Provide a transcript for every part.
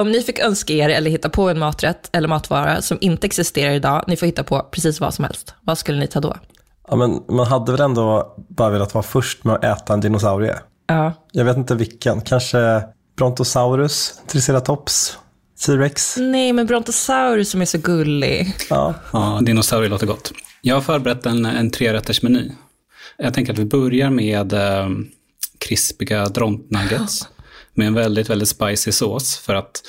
Om ni fick önska er eller hitta på en maträtt eller matvara som inte existerar idag, ni får hitta på precis vad som helst. Vad skulle ni ta då? Ja, men man hade väl ändå bara velat vara först med att äta en dinosaurie. Ja. Jag vet inte vilken. Kanske Brontosaurus, Triceratops, T-rex. Nej, men Brontosaurus som är så gullig. Ja. Ja, dinosaurier låter gott. Jag har förberett en, en trerättersmeny. Jag tänker att vi börjar med eh, krispiga drontnuggets med en väldigt, väldigt spicy sås för att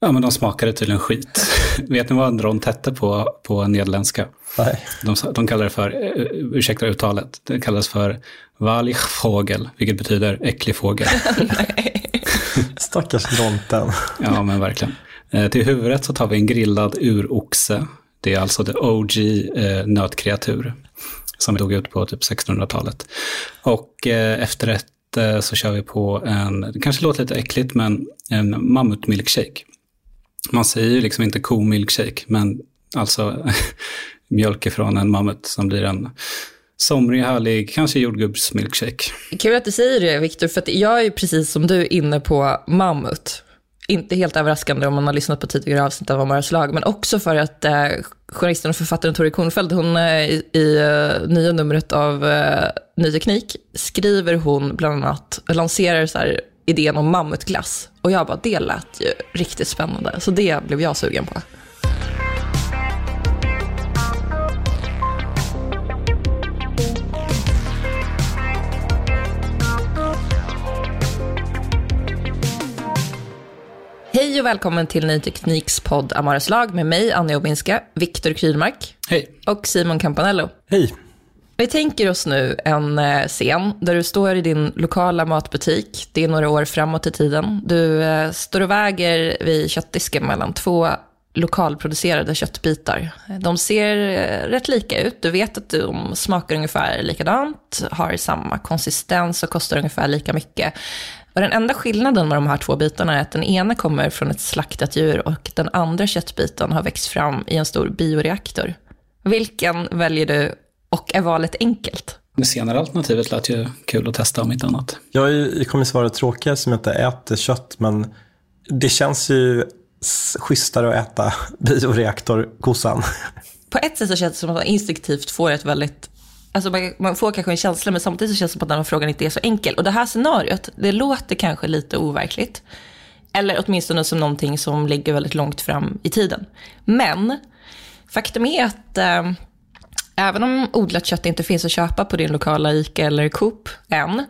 ja, men de smakade tydligen skit. Vet ni vad en dront hette på, på nederländska? Nej. De, de kallar det för, eh, ursäkta uttalet, det kallas för Walchvogel, vilket betyder äcklig fågel. Stackars dronten. Ja, men verkligen. Eh, till huvudrätt så tar vi en grillad uroxe. Det är alltså det OG eh, nötkreatur som dog ut på typ 1600-talet. Och eh, efterrätt eh, så kör vi på en, det kanske låter lite äckligt, men en mammutmilkshake. Man säger ju liksom inte komilkshake, men alltså mjölk ifrån en mammut som blir en somrig, härlig, kanske jordgubbsmilkshake. Kul att du säger det, Viktor, för att jag är ju precis som du inne på mammut. Inte helt överraskande om man har lyssnat på tidigare avsnitt av Amaras lag, men också för att eh, journalisten och författaren Tori Kornfeldt, hon eh, i, i eh, nya numret av eh, Ny Teknik, skriver hon bland annat, lanserar så här, idén om mammutglass. Och jag bara, det lät ju riktigt spännande, så det blev jag sugen på. Hej och välkommen till Ny Tekniks podd Amaras lag med mig, Anja Obinska, Viktor Krylmark Hej. och Simon Campanello. Hej. Vi tänker oss nu en eh, scen där du står i din lokala matbutik. Det är några år framåt i tiden. Du eh, står och väger vid köttdisken mellan två lokalproducerade köttbitar. De ser eh, rätt lika ut. Du vet att de smakar ungefär likadant, har samma konsistens och kostar ungefär lika mycket. Och den enda skillnaden med de här två bitarna är att den ena kommer från ett slaktat djur och den andra köttbiten har växt fram i en stor bioreaktor. Vilken väljer du och är valet enkelt? Det senare alternativet lät ju kul att testa om inte annat. Jag, kommer svara tråkigare som jag inte äter kött, men det känns ju schysstare att äta bioreaktorkossan. På ett sätt så känns det som att man instinktivt får ett väldigt Alltså man, man får kanske en känsla, men samtidigt så känns det som att den här frågan inte är så enkel. Och det här scenariot, det låter kanske lite overkligt. Eller åtminstone som någonting som ligger väldigt långt fram i tiden. Men faktum är att eh, även om odlat kött inte finns att köpa på din lokala ICA eller Coop än,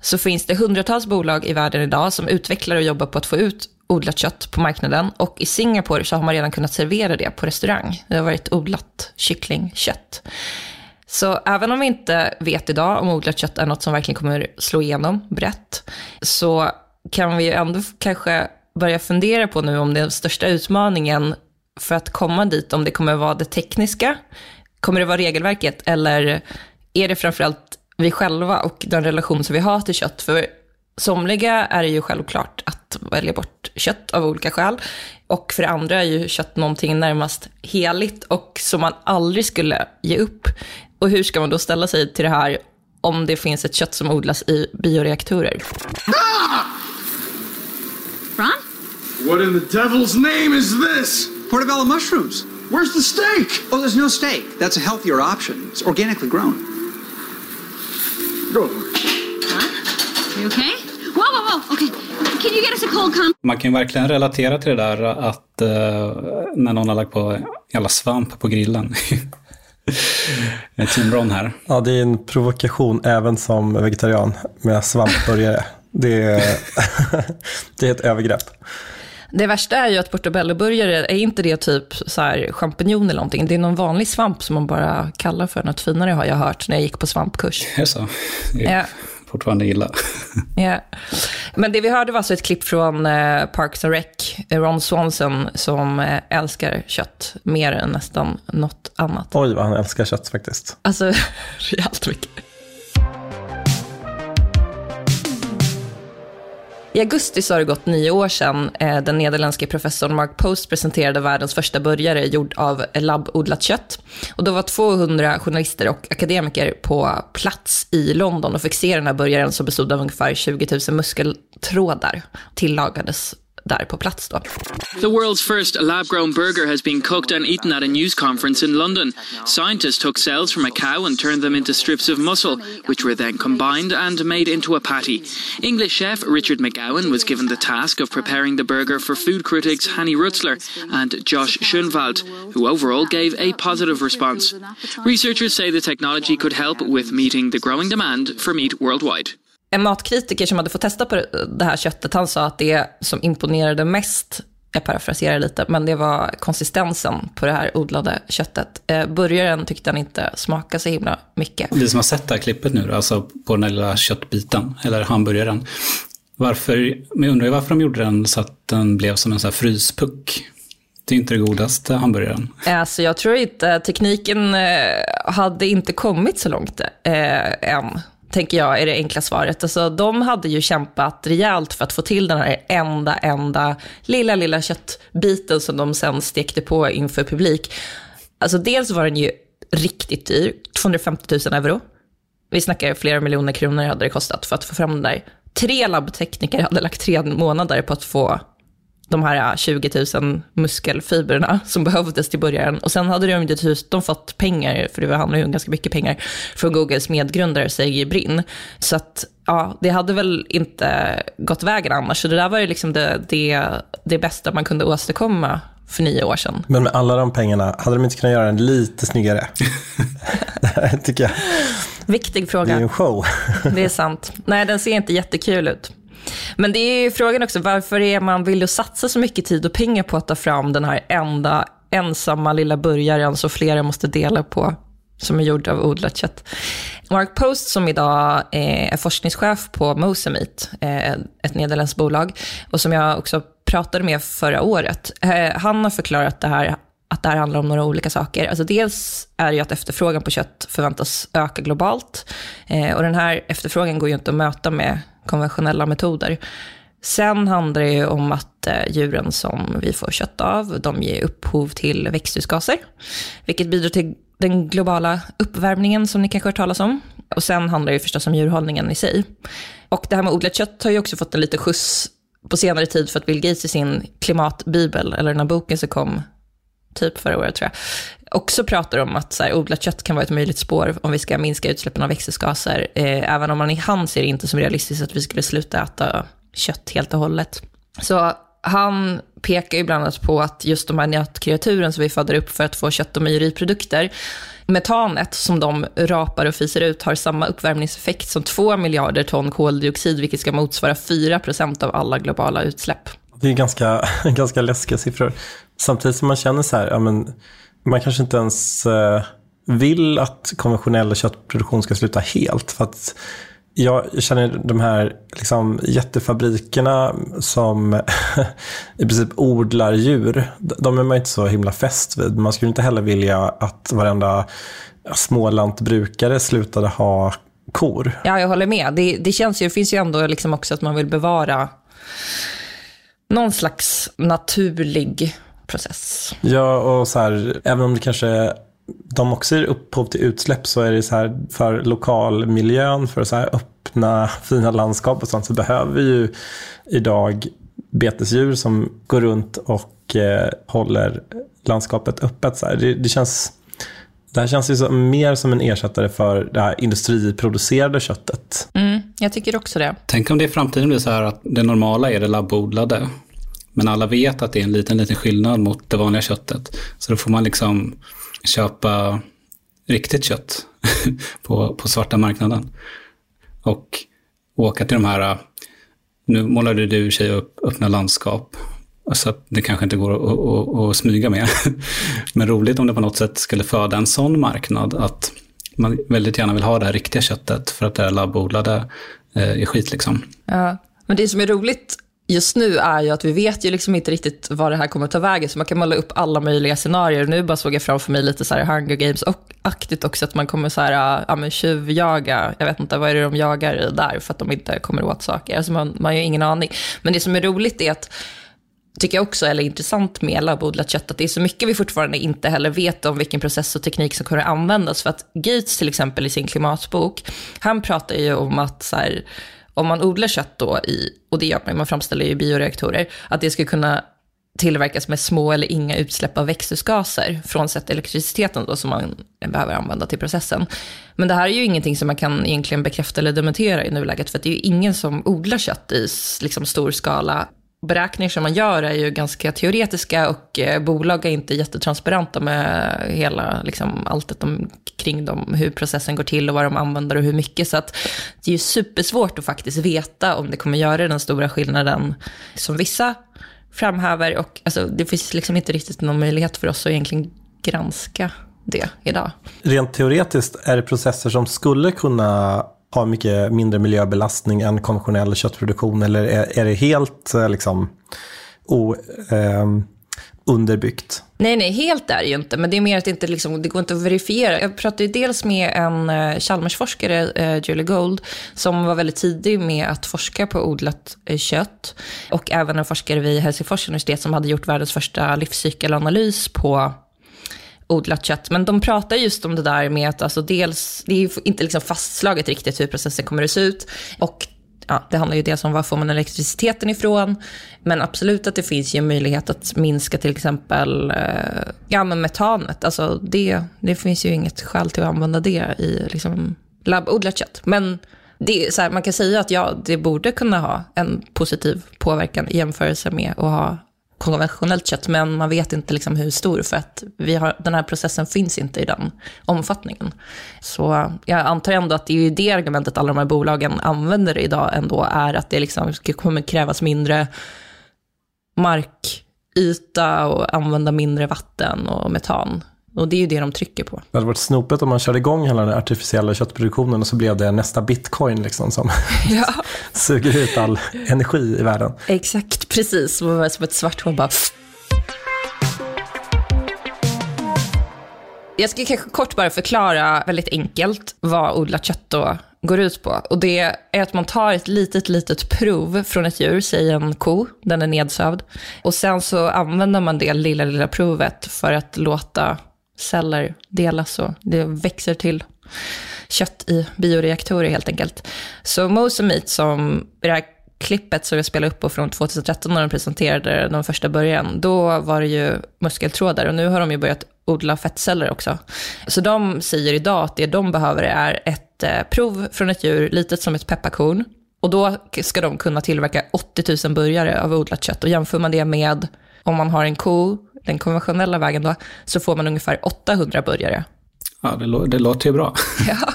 så finns det hundratals bolag i världen idag som utvecklar och jobbar på att få ut odlat kött på marknaden. Och i Singapore så har man redan kunnat servera det på restaurang. Det har varit odlat kycklingkött. Så även om vi inte vet idag om odlat kött är något som verkligen kommer slå igenom brett, så kan vi ju ändå kanske börja fundera på nu om den största utmaningen för att komma dit, om det kommer vara det tekniska, kommer det vara regelverket eller är det framförallt vi själva och den relation som vi har till kött? För somliga är det ju självklart att välja bort kött av olika skäl. Och för andra är ju kött någonting närmast heligt och som man aldrig skulle ge upp. Och hur ska man då ställa sig till det här om det finns ett kött som odlas i bioreaktorer. Ron? What in the devil's name is this? Portobello mushrooms. Where's the steak? Oh, there's no steak. That's a healthier option. It's organically grown. Go. You okay? Whoa, whoa, whoa. Okay. Can you get us a cold con? Man kan ju verkligen relatera till det där att eh, när någon har lagt på jävla svamp på grillen. Team Ron här. Ja, det är en provokation även som vegetarian med svampburgare. Det är, det är ett övergrepp. Det värsta är ju att portobelloburgare, är inte det typ så här champinjon eller någonting? Det är någon vanlig svamp som man bara kallar för något finare har jag hört när jag gick på svampkurs. Är det så? Det är Ja. Fortfarande illa. Ja. Men det vi hörde var alltså ett klipp från eh, Parks and Rec, Ron Swanson, som eh, älskar kött mer än nästan något annat. Oj, vad han älskar kött faktiskt. Alltså, rejält mycket. I augusti så har det gått nio år sedan eh, den nederländske professorn Mark Post presenterade världens första burgare gjord av labbodlat kött. Och då var 200 journalister och akademiker på plats i London och fick se den här burgaren som bestod av ungefär 20 000 muskeltrådar. Tillagades där på plats då. The world's first lab grown burger has been cooked and eaten at a news conference in London. Scientists took cells from a cow and turned them into strips of muscle, which were then combined and made into a patty. English chef Richard McGowan was given the task of preparing the burger for food critics Hanny Rutzler and Josh Schoenwald, who overall gave a positive response. Researchers say the technology could help with meeting the growing demand for meat worldwide. En matkritiker som hade fått testa på det här köttet, han sa att det som imponerade mest, jag parafraserar lite, men det var konsistensen på det här odlade köttet. Eh, burgaren tyckte han inte smakade så himla mycket. Vi som har sett det här klippet nu, alltså på den här lilla köttbiten, eller hamburgaren. Varför, jag undrar ju varför de gjorde den så att den blev som en sån här fryspuck. Det är inte det godaste hamburgaren. Alltså jag tror inte, tekniken eh, hade inte kommit så långt eh, än tänker jag är det enkla svaret. Alltså, de hade ju kämpat rejält för att få till den här enda, enda lilla, lilla köttbiten som de sen stekte på inför publik. Alltså dels var den ju riktigt dyr, 250 000 euro. Vi snackar flera miljoner kronor hade det kostat för att få fram den där. Tre labbtekniker hade lagt tre månader på att få de här 20 000 muskelfibrerna som behövdes till början. Och sen hade de dessutom fått pengar, för det handlar ju om ganska mycket pengar, från Googles medgrundare Sergey Brin. Så att, ja, det hade väl inte gått vägen annars. Så det där var ju liksom det, det, det bästa man kunde åstadkomma för nio år sedan. Men med alla de pengarna, hade de inte kunnat göra den lite snyggare? det tycker jag. Viktig fråga. Det är en show. det är sant. Nej, den ser inte jättekul ut. Men det är ju frågan också, varför är man villig att satsa så mycket tid och pengar på att ta fram den här enda ensamma lilla burgaren som flera måste dela på, som är gjord av odlat kött. Mark Post, som idag eh, är forskningschef på Mosemit, eh, ett nederländskt bolag, och som jag också pratade med förra året, eh, han har förklarat det här att det här handlar om några olika saker. Alltså dels är det ju att efterfrågan på kött förväntas öka globalt. Eh, och den här efterfrågan går ju inte att möta med konventionella metoder. Sen handlar det ju om att eh, djuren som vi får kött av, de ger upphov till växthusgaser, vilket bidrar till den globala uppvärmningen som ni kanske har hört talas om. Och sen handlar det ju förstås om djurhållningen i sig. Och det här med odlat kött har ju också fått en liten skjuts på senare tid för att Bill Gates i sin klimatbibel, eller den här boken som kom typ förra året tror jag, också pratar om att så här, odlat kött kan vara ett möjligt spår om vi ska minska utsläppen av växthusgaser, eh, även om man i hand ser det inte som realistiskt att vi skulle sluta äta kött helt och hållet. Så han pekar ju bland annat på att just de här nötkreaturen som vi föder upp för att få kött och mejeriprodukter, metanet som de rapar och fiser ut har samma uppvärmningseffekt som 2 miljarder ton koldioxid, vilket ska motsvara 4 procent av alla globala utsläpp. Det är ganska, ganska läskiga siffror. Samtidigt som man känner så här, ja, men, man kanske inte ens eh, vill att konventionell köttproduktion ska sluta helt. För att jag känner de här liksom, jättefabrikerna som i princip odlar djur, de är man inte så himla fäst vid. Man skulle inte heller vilja att varenda smålantbrukare slutade ha kor. Ja, jag håller med. Det, det känns ju, det finns ju ändå liksom också att man vill bevara någon slags naturlig process. Ja, och så här, även om det kanske de också ger upphov till utsläpp så är det så här för lokalmiljön, för så här öppna fina landskap och sånt så behöver vi ju idag betesdjur som går runt och eh, håller landskapet öppet. Så här. Det, det, känns, det här känns ju så, mer som en ersättare för det här industriproducerade köttet. Mm, jag tycker också det. Tänk om det i framtiden blir så här att det normala är det labbodlade. Men alla vet att det är en liten, liten skillnad mot det vanliga köttet. Så då får man liksom köpa riktigt kött på, på svarta marknaden. Och åka till de här, nu målade du i sig upp öppna landskap. Så att det kanske inte går att, att, att smyga med. Men roligt om det på något sätt skulle föda en sån marknad att man väldigt gärna vill ha det här riktiga köttet för att det här labbodlade eh, är skit liksom. Ja, men det som är roligt just nu är ju att vi vet ju liksom inte riktigt vad det här kommer att ta vägen, så man kan måla upp alla möjliga scenarier. Nu bara såg jag framför mig lite så här Hunger Games-aktigt också, att man kommer så här, äh, ja men tjuvjaga, jag vet inte, vad är det de jagar där för att de inte kommer åt saker? Alltså man, man har ju ingen aning. Men det som är roligt är att tycker jag också eller intressant med labbodlat kött, att det är så mycket vi fortfarande inte heller vet om vilken process och teknik som kommer att användas. För att Gates till exempel i sin klimatbok, han pratar ju om att så här, om man odlar kött då i, och det gör man, man framställer ju bioreaktorer, att det ska kunna tillverkas med små eller inga utsläpp av växthusgaser, frånsett elektriciteten då som man behöver använda till processen. Men det här är ju ingenting som man kan egentligen bekräfta eller dementera i nuläget, för det är ju ingen som odlar kött i liksom, stor skala beräkningar som man gör är ju ganska teoretiska och eh, bolag är inte jättetransparenta med hela, liksom, allt de, kring dem, hur processen går till och vad de använder och hur mycket. Så att det är ju supersvårt att faktiskt veta om det kommer göra den stora skillnaden som vissa framhäver. Och alltså, det finns liksom inte riktigt någon möjlighet för oss att egentligen granska det idag. Rent teoretiskt är det processer som skulle kunna har mycket mindre miljöbelastning än konventionell köttproduktion? Eller är, är det helt eh, liksom, o, eh, underbyggt? Nej, nej, helt är det ju inte. Men det är mer att det inte liksom, det går inte att verifiera. Jag pratade ju dels med en eh, Chalmersforskare, eh, Julie Gold, som var väldigt tidig med att forska på odlat kött. Och även en forskare vid Helsingfors universitet som hade gjort världens första livscykelanalys på odlat kött. Men de pratar just om det där med att alltså dels, det är inte liksom fastslaget riktigt hur processen kommer att se ut. Och ja, det handlar ju dels om var får man elektriciteten ifrån. Men absolut att det finns ju en möjlighet att minska till exempel eh, ja, men metanet. Alltså det, det finns ju inget skäl till att använda det i liksom, labbodlat kött. Men det så här, man kan säga att ja, det borde kunna ha en positiv påverkan i jämförelse med att ha konventionellt kött, men man vet inte liksom hur stor, för att vi har, den här processen finns inte i den omfattningen. Så jag antar ändå att det är det argumentet alla de här bolagen använder idag ändå, är att det liksom kommer krävas mindre markyta och använda mindre vatten och metan. Och det är ju det de trycker på. Det hade varit snopet om man körde igång hela den artificiella köttproduktionen och så blev det nästa bitcoin liksom som ja. suger ut all energi i världen. Exakt, precis. Som ett svart hål bara... Jag ska kanske kort bara förklara väldigt enkelt vad odlat kött då går ut på. Och det är att man tar ett litet, litet prov från ett djur, säg en ko, den är nedsövd. Och sen så använder man det lilla, lilla provet för att låta celler delas och det växer till kött i bioreaktorer helt enkelt. Så Mose Meat som i det här klippet som jag spelade upp på från 2013 när de presenterade den första början, då var det ju muskeltrådar och nu har de ju börjat odla fettceller också. Så de säger idag att det de behöver är ett eh, prov från ett djur, litet som ett pepparkorn. Och då ska de kunna tillverka 80 000 burgare av odlat kött. Och jämför man det med om man har en ko den konventionella vägen då, så får man ungefär 800 burgare. Ja, det, det låter ju bra. ja.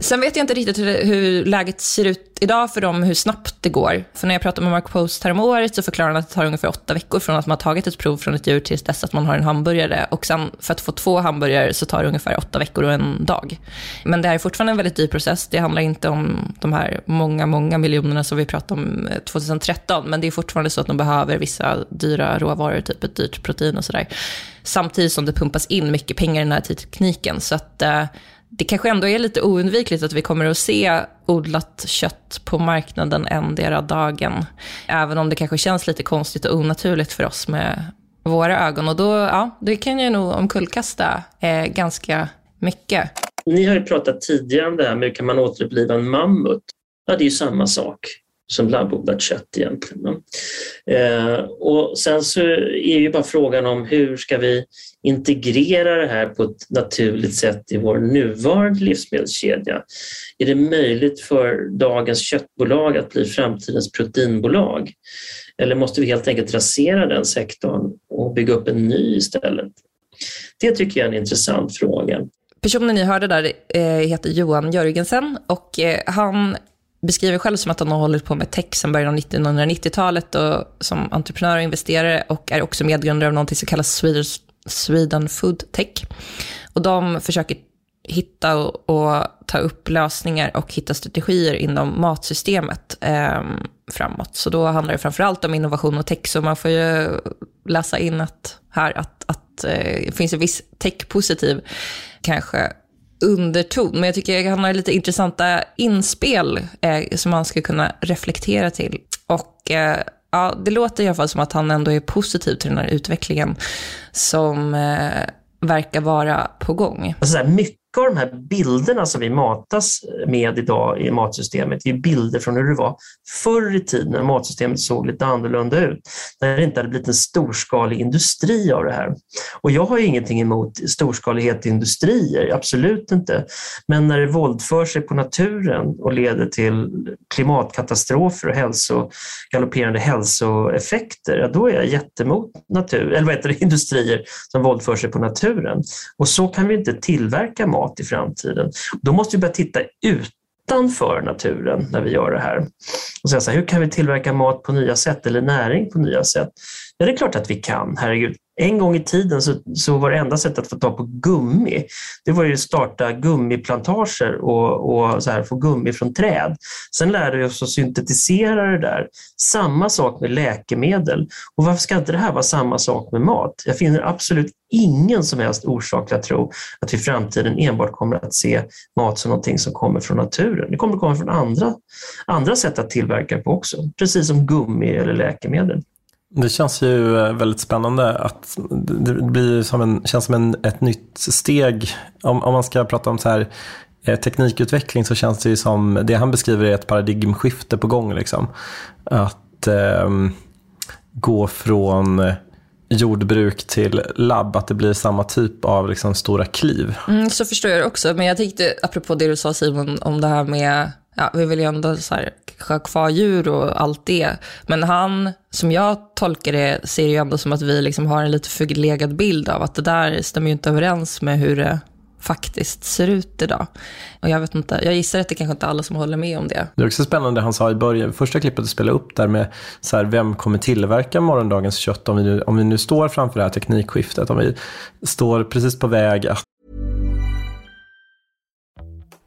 Sen vet jag inte riktigt hur, hur, läget ser ut idag för dem, hur snabbt det går. För när jag pratade med Mark Post häromåret så förklarade han att det tar ungefär åtta veckor från att man har tagit ett prov från ett djur tills dess att man har en hamburgare. Och sen för att få två hamburgare så tar det ungefär åtta veckor och en dag. Men det här är fortfarande en väldigt dyr process. Det handlar inte om de här många, många miljonerna som vi pratade om eh, 2013. Men det är fortfarande så att de behöver vissa dyra råvaror, typ ett dyrt protein och sådär. Samtidigt som det pumpas in mycket pengar i den här tekniken. Så att eh, det kanske ändå är lite oundvikligt att vi kommer att se odlat kött på marknaden endera dagen. Även om det kanske känns lite konstigt och onaturligt för oss med våra ögon. Och då, ja, det kan ju nog omkullkasta eh, ganska mycket. Ni har ju pratat tidigare om det här med hur kan man återuppliva en mammut? Ja, det är ju samma sak som labbodlat kött egentligen. Eh, och sen så är ju bara frågan om hur ska vi integrera det här på ett naturligt sätt i vår nuvarande livsmedelskedja? Är det möjligt för dagens köttbolag att bli framtidens proteinbolag? Eller måste vi helt enkelt rasera den sektorn och bygga upp en ny istället? Det tycker jag är en intressant fråga. Personen ni hörde där eh, heter Johan Jörgensen och eh, han beskriver själv som att han har hållit på med tech sedan början av 1990-talet och som entreprenör och investerare och är också medgrundare av något som kallas Sweden, Sweden Food Tech. Och de försöker hitta och, och, ta upp lösningar och hitta strategier inom matsystemet eh, framåt. Så då handlar det framförallt om innovation och tech, så man får ju läsa in att här att, att eh, det finns en viss tech-positiv kanske underton. Men jag tycker han har lite intressanta inspel eh, som man ska kunna reflektera till. Och eh, ja, det låter i alla fall som att han ändå är positiv till den här utvecklingen som eh, verkar vara på gång. Alltså mycket mycket av de här bilderna som vi matas med idag i matsystemet är bilder från hur det var förr i tiden när matsystemet såg lite annorlunda ut. När det inte hade blivit en storskalig industri av det här. Och jag har ju ingenting emot storskalighet i industrier, absolut inte. Men när det våldför sig på naturen och leder till klimatkatastrofer och hälso, galopperande hälsoeffekter, ja, då är jag jättemot natur, eller vad heter det, industrier som våldför sig på naturen. Och så kan vi inte tillverka mat mat i framtiden. Då måste vi börja titta utanför naturen när vi gör det här. Och säga så här, hur kan vi tillverka mat på nya sätt eller näring på nya sätt? Ja, det är klart att vi kan, herregud. En gång i tiden så, så var det enda sättet att få tag på gummi, det var ju att starta gummiplantager och, och så här, få gummi från träd. Sen lärde vi oss att syntetisera det där. Samma sak med läkemedel. Och varför ska inte det här vara samma sak med mat? Jag finner absolut ingen som helst orsak att tro att vi i framtiden enbart kommer att se mat som någonting som kommer från naturen. Det kommer att komma från andra, andra sätt att tillverka på också, precis som gummi eller läkemedel. Det känns ju eh, väldigt spännande att det blir som en, känns som en, ett nytt steg. Om, om man ska prata om så här, eh, teknikutveckling så känns det ju som, det han beskriver är ett paradigmskifte på gång. Liksom. Att eh, gå från eh, jordbruk till labb, att det blir samma typ av liksom, stora kliv. Mm, så förstår jag det också, men jag tänkte apropå det du sa Simon om det här med ja, vi vill ju ändå så här, ha kvar djur och allt det. Men han, som jag tolkar det, ser ju ändå som att vi liksom har en lite förlegad bild av att det där stämmer ju inte överens med hur det faktiskt ser ut idag. Och jag vet inte, jag gissar att det kanske inte är alla som håller med om det. Det är också spännande det han sa i början, första klippet du spelade upp där med så här, vem kommer tillverka morgondagens kött om vi, nu, om vi nu står framför det här teknikskiftet, om vi står precis på väg att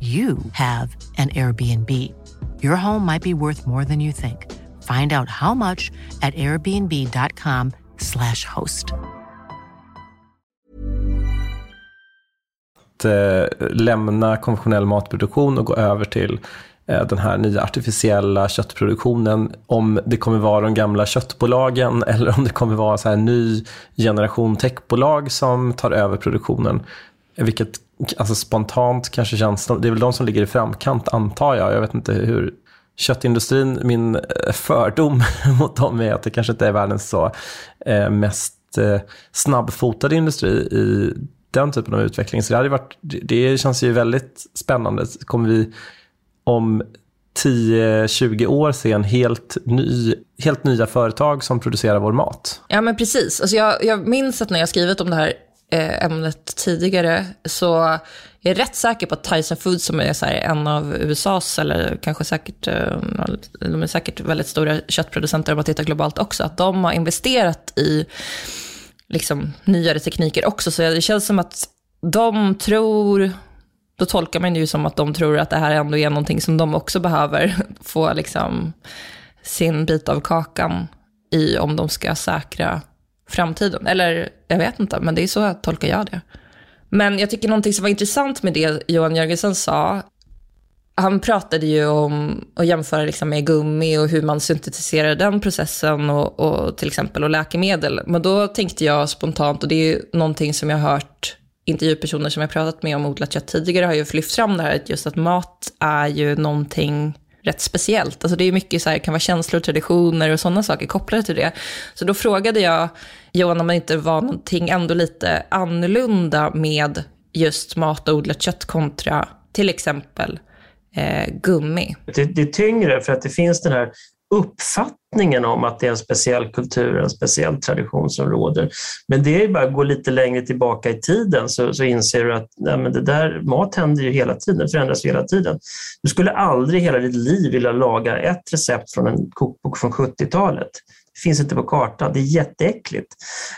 you have an Airbnb. Your home might be worth more than you think. Find out how much at airbnb.com slash host. Att eh, lämna konventionell matproduktion och gå över till eh, den här nya artificiella köttproduktionen. Om det kommer vara de gamla köttbolagen eller om det kommer vara så här en ny generation techbolag som tar över produktionen. Vilket alltså spontant kanske känns, det är väl de som ligger i framkant antar jag. Jag vet inte hur köttindustrin, min eh, fördom mot dem är att det kanske inte är världens så eh, mest eh, snabbfotade industri i den typen av utveckling. Så det, hade varit, det känns ju väldigt spännande. Kommer vi om 10-20 år se en helt, ny, helt nya företag som producerar vår mat? Ja, men precis. Alltså jag, jag minns att när jag skrivit om det här Eh, ämnet tidigare, så jag är rätt säker på att Tyson Foods, som är så en av USAs, eller kanske säkert, eh, de är säkert väldigt stora köttproducenter om man tittar globalt också, att de har investerat i liksom, nyare tekniker också. Så det känns som att de tror, då tolkar man det ju som att de tror att det här ändå är någonting som de också behöver få liksom, sin bit av kakan i om de ska säkra framtiden. Eller jag vet inte, men det är så jag tolkar jag det. Men jag tycker någonting som var intressant med det Johan Jörgensen sa, han pratade ju om att jämföra liksom med gummi och hur man syntetiserar den processen och, och, till exempel och läkemedel. Men då tänkte jag spontant, och det är ju någonting som jag har hört intervjupersoner som jag pratat med om odlat kött tidigare har ju lyft fram det här, just att mat är ju någonting rätt speciellt. Alltså det är mycket så här, kan vara känslor, traditioner och sådana saker kopplade till det. Så då frågade jag Johan om det inte var någonting ändå lite annorlunda med just mat och odlat kött kontra till exempel eh, gummi. Det, det är tyngre för att det finns den här uppfattningen om att det är en speciell kultur, en speciell tradition som råder. Men det är bara att gå lite längre tillbaka i tiden så, så inser du att nej, men det där, mat händer ju hela tiden, förändras hela tiden. Du skulle aldrig i hela ditt liv vilja laga ett recept från en kokbok från 70-talet. Det finns inte på kartan, det är jätteäckligt.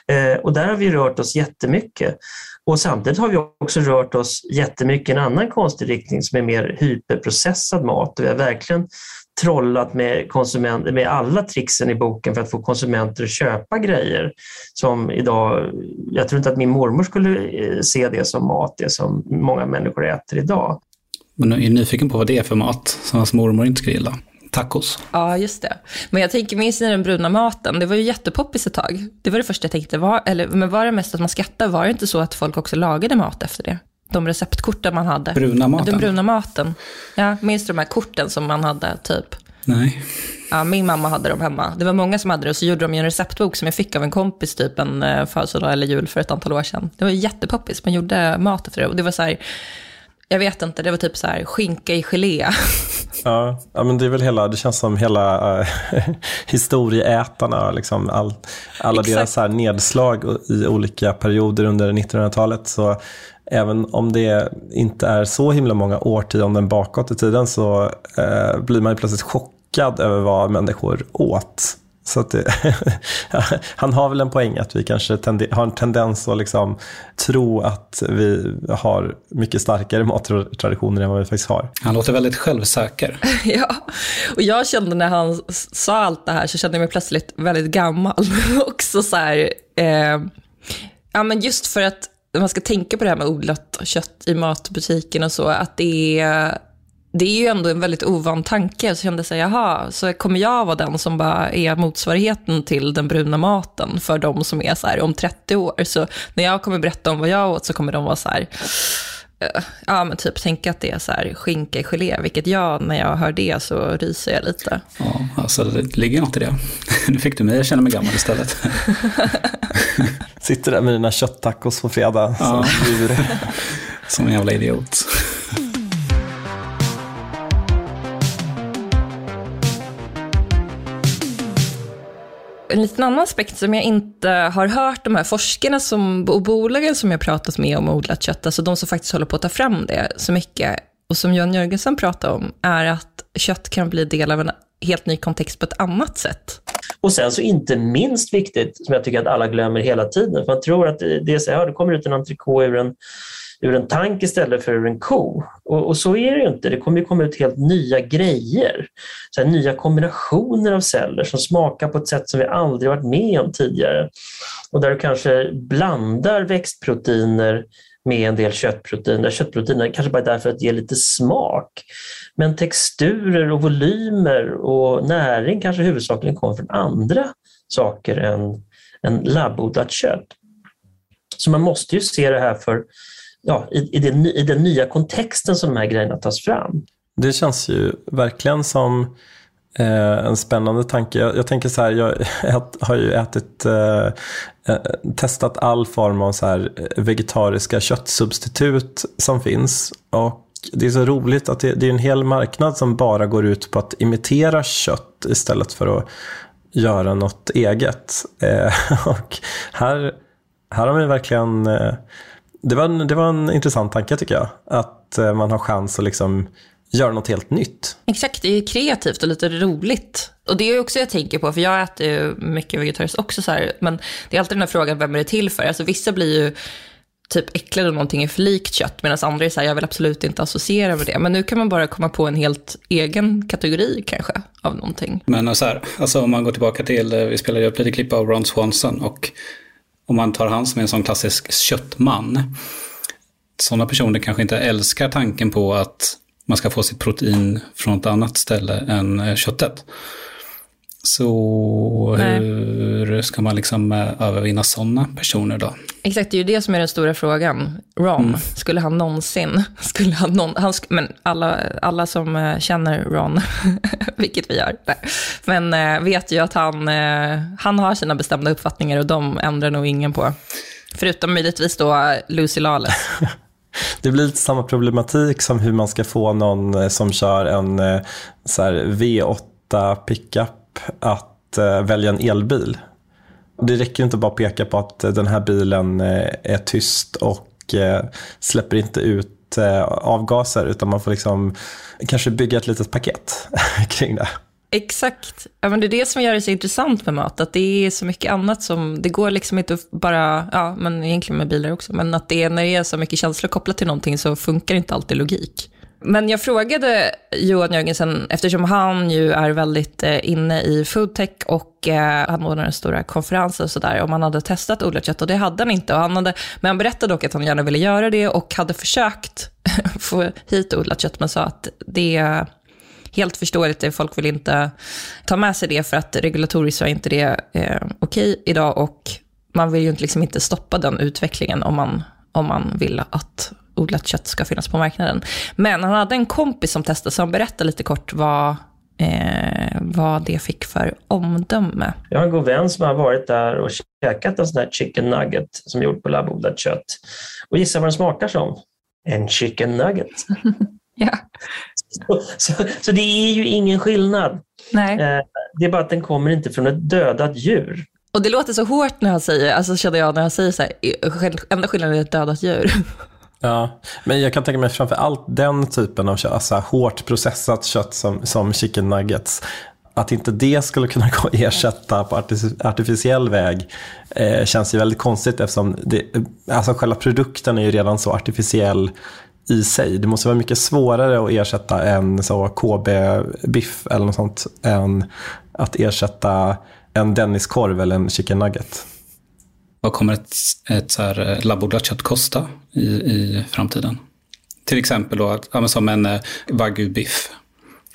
Eh, och där har vi rört oss jättemycket. Och samtidigt har vi också rört oss jättemycket i en annan konstig riktning som är mer hyperprocessad mat. Vi har verkligen trollat med, konsument, med alla tricksen i boken för att få konsumenter att köpa grejer som idag, jag tror inte att min mormor skulle eh, se det som mat, det som många människor äter idag. Men jag är nyfiken på vad det är för mat som hans mormor inte skulle gilla. Tacos. Ja, just det. Men jag tänker, minns ni den bruna maten? Det var ju jättepoppis ett tag. Det var det första jag tänkte. Var, eller, men var det mest att man skrattade? Var det inte så att folk också lagade mat efter det? De receptkorten man hade. Bruna maten? Den bruna maten. Ja, minns du de här korten som man hade, typ? Nej. Ja, min mamma hade dem hemma. Det var många som hade det och så gjorde de ju en receptbok som jag fick av en kompis typ en eh, födelsedag eller jul för ett antal år sedan. Det var jättepoppis, man gjorde mat efter det. Och det var så här, jag vet inte, det var typ så här skinka i gelé. Ja, ja men det är väl hela, det känns som hela äh, historieätarna, liksom all, alla Exakt. deras här nedslag i olika perioder under 1900-talet. Så även om det inte är så himla många årtionden bakåt i tiden så äh, blir man ju plötsligt chockad över vad människor åt. Så att det, han har väl en poäng att vi kanske har en tendens att liksom tro att vi har mycket starkare mattraditioner än vad vi faktiskt har. Han låter väldigt självsäker. ja, och jag kände när han sa allt det här så kände jag mig plötsligt väldigt gammal. Också så här, eh, ja men just för att man ska tänka på det här med odlat kött i matbutiken och så, att det är det är ju ändå en väldigt ovan tanke. Så kände jag så här, jaha, så kommer jag vara den som bara är motsvarigheten till den bruna maten för de som är så här om 30 år. Så när jag kommer berätta om vad jag åt så kommer de vara så här, ja men typ tänka att det är så här skinka i gelé, vilket jag, när jag hör det så ryser jag lite. Ja, alltså det ligger något i det. Nu fick du mig att känna mig gammal istället. Sitter där med dina kötttacos på fredag. Ja. Som djur. Som en jävla idiot. En liten annan aspekt som jag inte har hört de här forskarna som, och bolagen som jag pratat med om odlat kött, alltså de som faktiskt håller på att ta fram det så mycket, och som Jan Jörgensen pratade om, är att kött kan bli del av en helt ny kontext på ett annat sätt. Och sen så inte minst viktigt, som jag tycker att alla glömmer hela tiden, för man tror att det är så här, det kommer ut en entrecote ur en, ur en tank istället för ur en ko. Och, och så är det ju inte, det kommer ju komma ut helt nya grejer. Så här, nya kombinationer av celler som smakar på ett sätt som vi aldrig varit med om tidigare. Och där du kanske blandar växtproteiner med en del köttproteiner. Köttproteiner kanske bara är där för att ge lite smak. Men texturer och volymer och näring kanske huvudsakligen kommer från andra saker än, än labbodlat kött. Så man måste ju se det här för, ja, i, i, den, i den nya kontexten som de här grejerna tas fram. Det känns ju verkligen som eh, en spännande tanke. Jag, jag, tänker så här, jag ät, har ju ätit, eh, eh, testat all form av så här eh, vegetariska köttsubstitut som finns. Och det är så roligt att det, det, är en hel marknad som bara går ut på att imitera kött istället för att göra något eget. Eh, och här, här har vi verkligen... Eh, Eh, det, var en, det var en intressant tanke tycker jag. Att eh, man har chans att liksom göra något helt nytt. Exakt, det är kreativt och lite roligt. Och det är också jag tänker på, för jag äter ju mycket vegetariskt också, så här, men det är alltid den här frågan, vem är det till för? Alltså vissa blir ju typ äcklade om någonting är för likt kött, medan andra är så här, jag vill absolut inte associera med det. Men nu kan man bara komma på en helt egen kategori kanske, av någonting. Men så här, alltså om man går tillbaka till, vi spelade upp lite klipp av Ron Swanson och om man tar han som en sån klassisk köttman, sådana personer kanske inte älskar tanken på att man ska få sitt protein från ett annat ställe än eh, köttet. Så Nej. hur ska man liksom övervinna sådana personer då? Exakt, det är ju det som är den stora frågan. Ron, mm. skulle han någonsin, skulle han någon, han, men alla, alla som känner Ron, vilket vi gör, men vet ju att han, han har sina bestämda uppfattningar och de ändrar nog ingen på. Förutom möjligtvis då Lucy Lawless. Det blir lite samma problematik som hur man ska få någon som kör en så V8 pickup att eh, välja en elbil. Det räcker inte bara att peka på att eh, den här bilen eh, är tyst och släpper inte ut avgaser utan man får liksom kanske bygga ett litet paket kring det. Exakt. Ja, men det är det som gör det så intressant med mat, att det är så mycket annat som, det går liksom inte att bara, ja men egentligen med bilar också, men att det är, när det är så mycket känslor kopplat till någonting så funkar inte alltid logik. Men jag frågade Johan Jörgensen, eftersom han ju är väldigt eh, inne i foodtech och eh, han ordnar stora konferenser och sådär, om han hade testat odlat kött och det hade han inte. Och han hade, men han berättade dock att han gärna ville göra det och hade försökt få hit odlat kött, men sa att det är helt förståeligt, folk vill inte ta med sig det för att regulatoriskt så är inte det eh, okej idag och man vill ju liksom inte stoppa den utvecklingen om man, om man vill att odlat kött ska finnas på marknaden. Men han hade en kompis som testade, så han berättade lite kort vad, eh, vad det fick för omdöme. Jag har en god vän som har varit där och käkat en sån här chicken nugget som är gjord på labbodlat kött. Och gissa vad den smakar som? En chicken nugget. ja. Så, så, så, det är ju ingen skillnad. Nej. Eh, det är bara att den kommer inte från ett dödat djur. Och det låter så hårt när han säger, alltså känner jag när han säger så här, enda skillnaden är ett dödat djur. Ja, men jag kan tänka mig framför allt den typen av kött, alltså hårt processat kött som, som chicken nuggets. Att inte det skulle kunna gå att ersätta på artificiell väg eh, känns ju väldigt konstigt eftersom det, eh, alltså själva produkten är ju redan så artificiell i sig. Det måste vara mycket svårare att ersätta en så KB-biff eller något sånt än att ersätta en Denniskorv eller en chicken nugget. Vad kommer ett, ett så här eh, labbodlat kött kosta i, i framtiden? Till exempel då, ja, som en eh, wagyu-biff,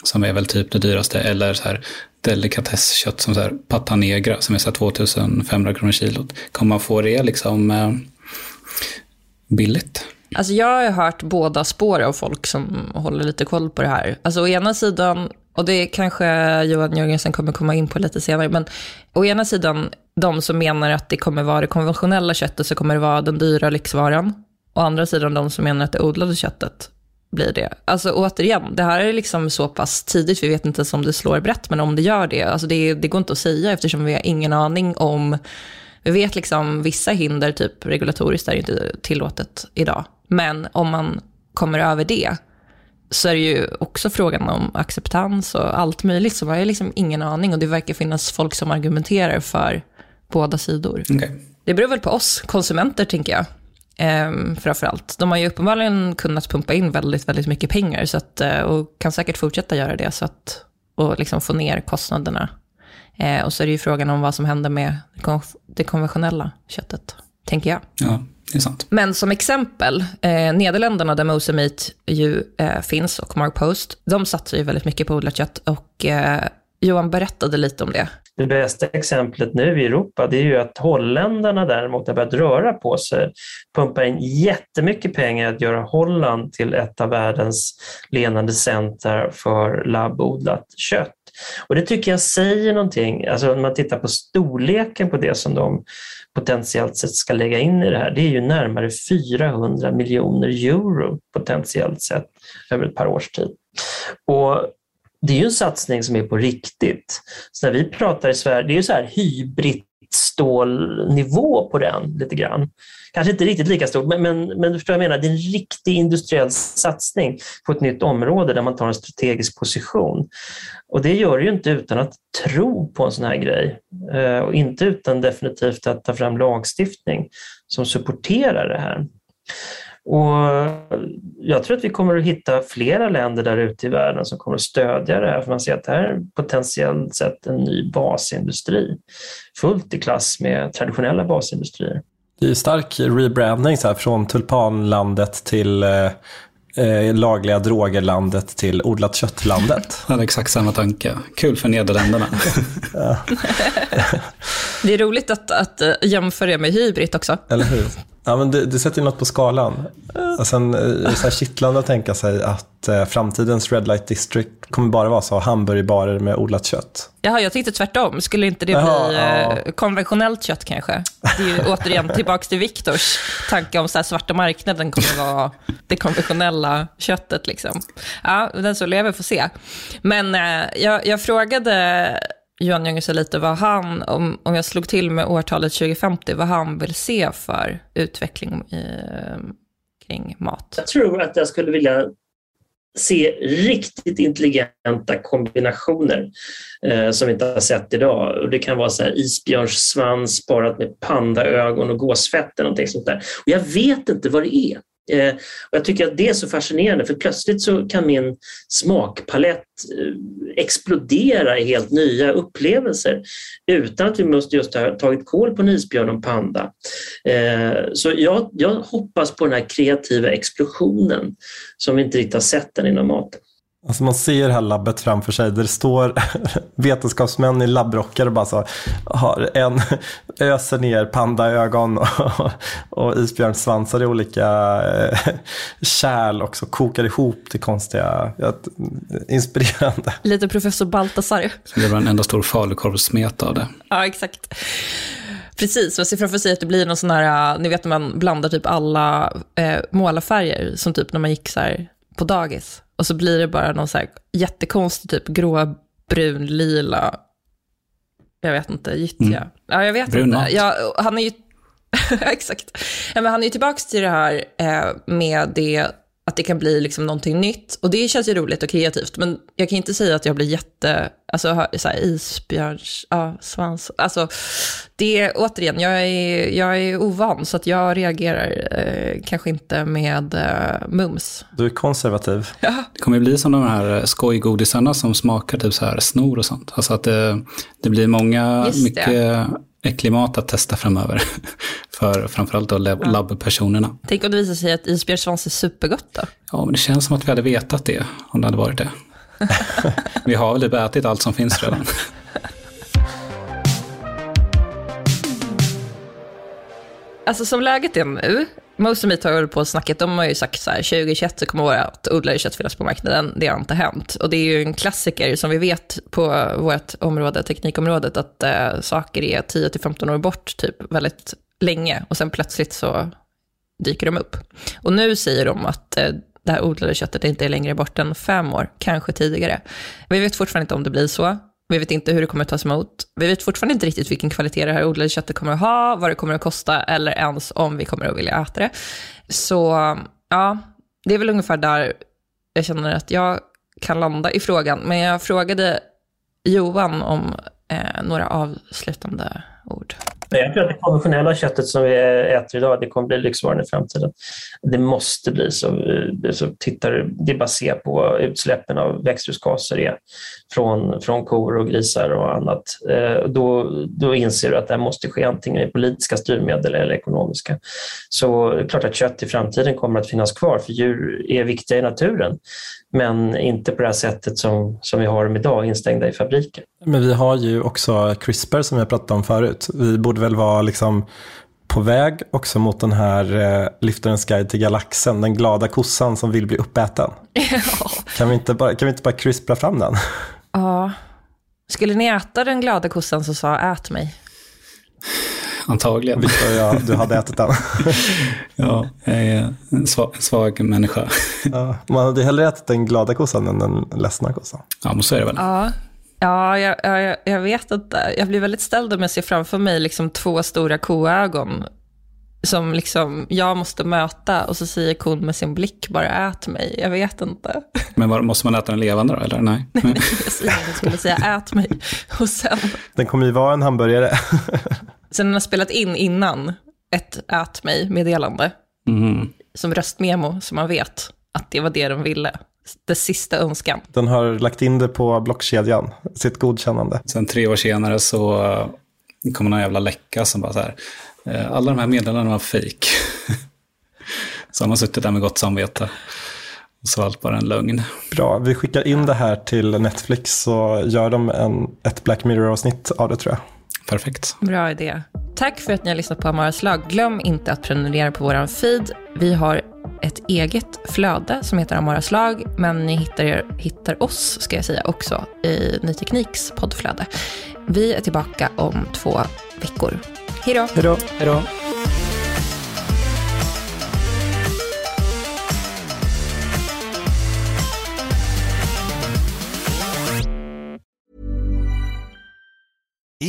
som är väl typ det dyraste, eller så här delikatesskött som så här pata negra, som är så 2500 kronor kilot. Kommer man få det liksom eh, billigt? Alltså jag har hört båda spår av folk som håller lite koll på det här. Alltså å ena sidan, och det kanske Johan Jörgensen kommer komma in på lite senare, men å ena sidan de som menar att det kommer vara det konventionella köttet så kommer det vara den dyra lyxvaran. Å andra sidan de som menar att det odlade köttet blir det. Alltså återigen, det här är liksom så pass tidigt, vi vet inte ens om det slår brett, men om det gör det, alltså det, det går inte att säga eftersom vi har ingen aning om vi vet liksom vissa hinder, typ regulatoriskt, är det inte tillåtet idag. Men om man kommer över det, så är det ju också frågan om acceptans och allt möjligt. Så man har liksom ingen aning och det verkar finnas folk som argumenterar för båda sidor. Okay. Det beror väl på oss konsumenter, tänker jag. Ehm, framförallt. De har ju uppenbarligen kunnat pumpa in väldigt, väldigt mycket pengar så att, eh, och kan säkert fortsätta göra det så att, och liksom få ner kostnaderna. Ehm, och så är det ju frågan om vad som händer med det konventionella köttet, tänker jag. Ja, det är sant. Men som exempel, eh, Nederländerna där Mosa Meat ju eh, finns och Mark Post, de satsar ju väldigt mycket på odlat kött och eh, Johan berättade lite om det. Det bästa exemplet nu i Europa det är ju att holländarna däremot har börjat röra på sig, pumpar in jättemycket pengar att göra Holland till ett av världens ledande center för labbodlat kött. Och det tycker jag säger någonting, alltså när man tittar på storleken på det som de potentiellt sett ska lägga in i det här, det är ju närmare 400 miljoner euro potentiellt sett över ett par års tid. Och det är ju en satsning som är på riktigt. Så när vi pratar i Sverige, det är ju så här hybridstålnivå på den lite grann. Kanske inte riktigt lika stort, men, men, men du förstår vad jag menar. Det är en riktig industriell satsning på ett nytt område där man tar en strategisk position. Och det gör du ju inte utan att tro på en sån här grej eh, och inte utan definitivt att ta fram lagstiftning som supporterar det här. Och jag tror att vi kommer att hitta flera länder där ute i världen som kommer att stödja det här, för man ser att det här är potentiellt sett en ny basindustri, fullt i klass med traditionella basindustrier. Det är stark rebranding så här, från tulpanlandet till eh, eh lagliga drogerlandet till odlat köttlandet. Jag hade exakt samma tanke. Kul för Nederländerna. det är roligt att, att eh, jämföra det med hybrid också. Eller hur? Ja, men det, det sätter ju något på skalan. Och sen är det så här kittlande att tänka sig att eh, framtidens Red Light District kommer bara vara så hamburgerbarer med odlat kött. Jaha, jag tänkte tvärtom. Skulle inte det Jaha, bli ja. Eh, konventionellt kött kanske? Det är ju återigen tillbaka till Viktors tanke om så här, svarta marknaden kommer vara det konventionella köttet. Liksom. Ja, den som lever får se. Men eh, jag, jag frågade Johan Jöngesson lite vad han, om, om jag slog till med årtalet 2050, vad han vill se för utveckling i, kring mat. Jag tror att jag skulle vilja se riktigt intelligenta kombinationer eh, som vi inte har sett idag. Och det kan vara så här isbjörnssvans parat med pandaögon och gåsfett eller någonting sånt där. Och jag vet inte vad det är. Eh, och jag tycker att det är så fascinerande för plötsligt så kan min smakpalett eh, explodera i helt nya upplevelser utan att vi måste just ha tagit koll på en isbjörn och en panda. Eh, så jag, jag hoppas på den här kreativa explosionen som vi inte riktigt har sett den inom maten. Alltså man ser det här labbet framför sig där det står vetenskapsmän i labbrockar och bara så har en öser ner pandaögon och, och isbjörnssvansar i olika eh, kärl och så kokar ihop till konstiga, inspirerande. Lite professor Baltasar. Det var en enda stor falukorvssmet av det. Ja, exakt. Precis, jag ser framför sig att det blir någon sån här, eh, ni vet när man blandar typ alla eh, målarfärger, som typ när man gick så här på dagis. Och så blir det bara någon så här jättekonstig typ grå, brun, lila, jag vet inte, gyttja. Mm. Ja, jag vet Brun inte. Ja, han är ju, exakt. Ja, men han är ju tillbaka till det här eh, med det att det kan bli liksom någonting nytt. Och det känns ju roligt och kreativt, men jag kan inte säga att jag blir jätte, alltså så här, isbjörns, ja, svans. Alltså, det är återigen, jag är, jag är ovan, så att jag reagerar eh, kanske inte med eh, mums. Du är konservativ. Ja. Det kommer bli som de här skojgodisarna som smakar typ så här snor och sånt. Alltså att det, det blir många, mycket klimat att testa framöver. För framförallt då lab- labbpersonerna. Tänk om det visar sig att isbjörnssvans är supergott då? Ja, men det känns som att vi hade vetat det om det hade varit det. vi har väl typ ätit allt som finns redan. Alltså som läget är nu, Most Meat har hållit på och snackat, de har ju sagt så här, 2021 så kommer vårt odlade kött finnas på marknaden, det har inte hänt. Och det är ju en klassiker som vi vet på vårt område, teknikområdet, att äh, saker är 10-15 år bort typ väldigt länge och sen plötsligt så dyker de upp. Och nu säger de att äh, det här odlade köttet inte är längre bort än fem år, kanske tidigare. Vi vet fortfarande inte om det blir så. Vi vet inte hur det kommer att tas emot. Vi vet fortfarande inte riktigt vilken kvalitet det här odlade köttet kommer att ha, vad det kommer att kosta eller ens om vi kommer att vilja äta det. Så ja, det är väl ungefär där jag känner att jag kan landa i frågan. Men jag frågade Johan om eh, några avslutande ord. Jag tror att det konventionella köttet som vi äter idag, det kommer bli lyxvaran i framtiden. Det måste bli så. Eh, så tittar, det är baserat på utsläppen av växthusgaser från, från kor och grisar och annat. Eh, då, då inser du att det här måste ske antingen med politiska styrmedel eller ekonomiska. Så det är klart att kött i framtiden kommer att finnas kvar, för djur är viktiga i naturen men inte på det här sättet som, som vi har dem idag, instängda i fabriker. Men vi har ju också CRISPR som jag pratade om förut. Vi borde väl vara liksom på väg också mot den här eh, Liftarens guide till galaxen, den glada kossan som vill bli uppäten. Kan, vi inte bara, kan vi inte bara CRISPra fram den? Ja. Skulle ni äta den glada kossan så sa ät mig. Antagligen. Victor, ja, du hade ätit den. ja, jag är en svag, en svag människa. ja, man hade hellre ätit den glada kossan än den ledsna kossan. Ja, men så är det väl. Ja, ja jag, jag, jag vet inte. Jag blir väldigt ställd om jag ser framför mig liksom två stora koögon som liksom jag måste möta och så säger kon med sin blick bara ät mig. Jag vet inte. Men var, måste man äta den levande då, eller? Nej. Nej, jag säger jag skulle säga ät mig. Och sen... Den kommer ju vara en hamburgare. Sen den har spelat in innan ett ät mig-meddelande. Mm. Som röstmemo, så man vet att det var det de ville. Det sista önskan. Den har lagt in det på blockkedjan, sitt godkännande. Sen tre år senare så kommer någon jävla läcka som bara så här, alla de här meddelandena var fejk. så har man suttit där med gott samvete. Och så var allt bara en lögn. Bra, vi skickar in det här till Netflix så gör de en, ett Black Mirror-avsnitt av det tror jag. Perfekt. Bra idé. Tack för att ni har lyssnat på Amaras lag. Glöm inte att prenumerera på vår feed. Vi har ett eget flöde som heter Amaras lag, men ni hittar, hittar oss, ska jag säga, också i Ny Tekniks poddflöde. Vi är tillbaka om två veckor. Hej då! Hej då! Hej då!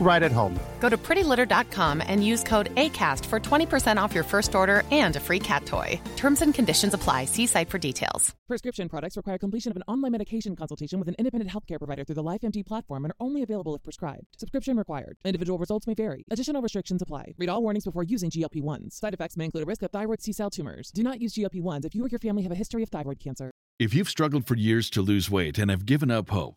right at home. Go to prettylitter.com and use code ACAST for 20% off your first order and a free cat toy. Terms and conditions apply. See site for details. Prescription products require completion of an online medication consultation with an independent healthcare provider through the LifeMD platform and are only available if prescribed. Subscription required. Individual results may vary. Additional restrictions apply. Read all warnings before using GLP 1s. Side effects may include a risk of thyroid C cell tumors. Do not use GLP 1s if you or your family have a history of thyroid cancer. If you've struggled for years to lose weight and have given up hope,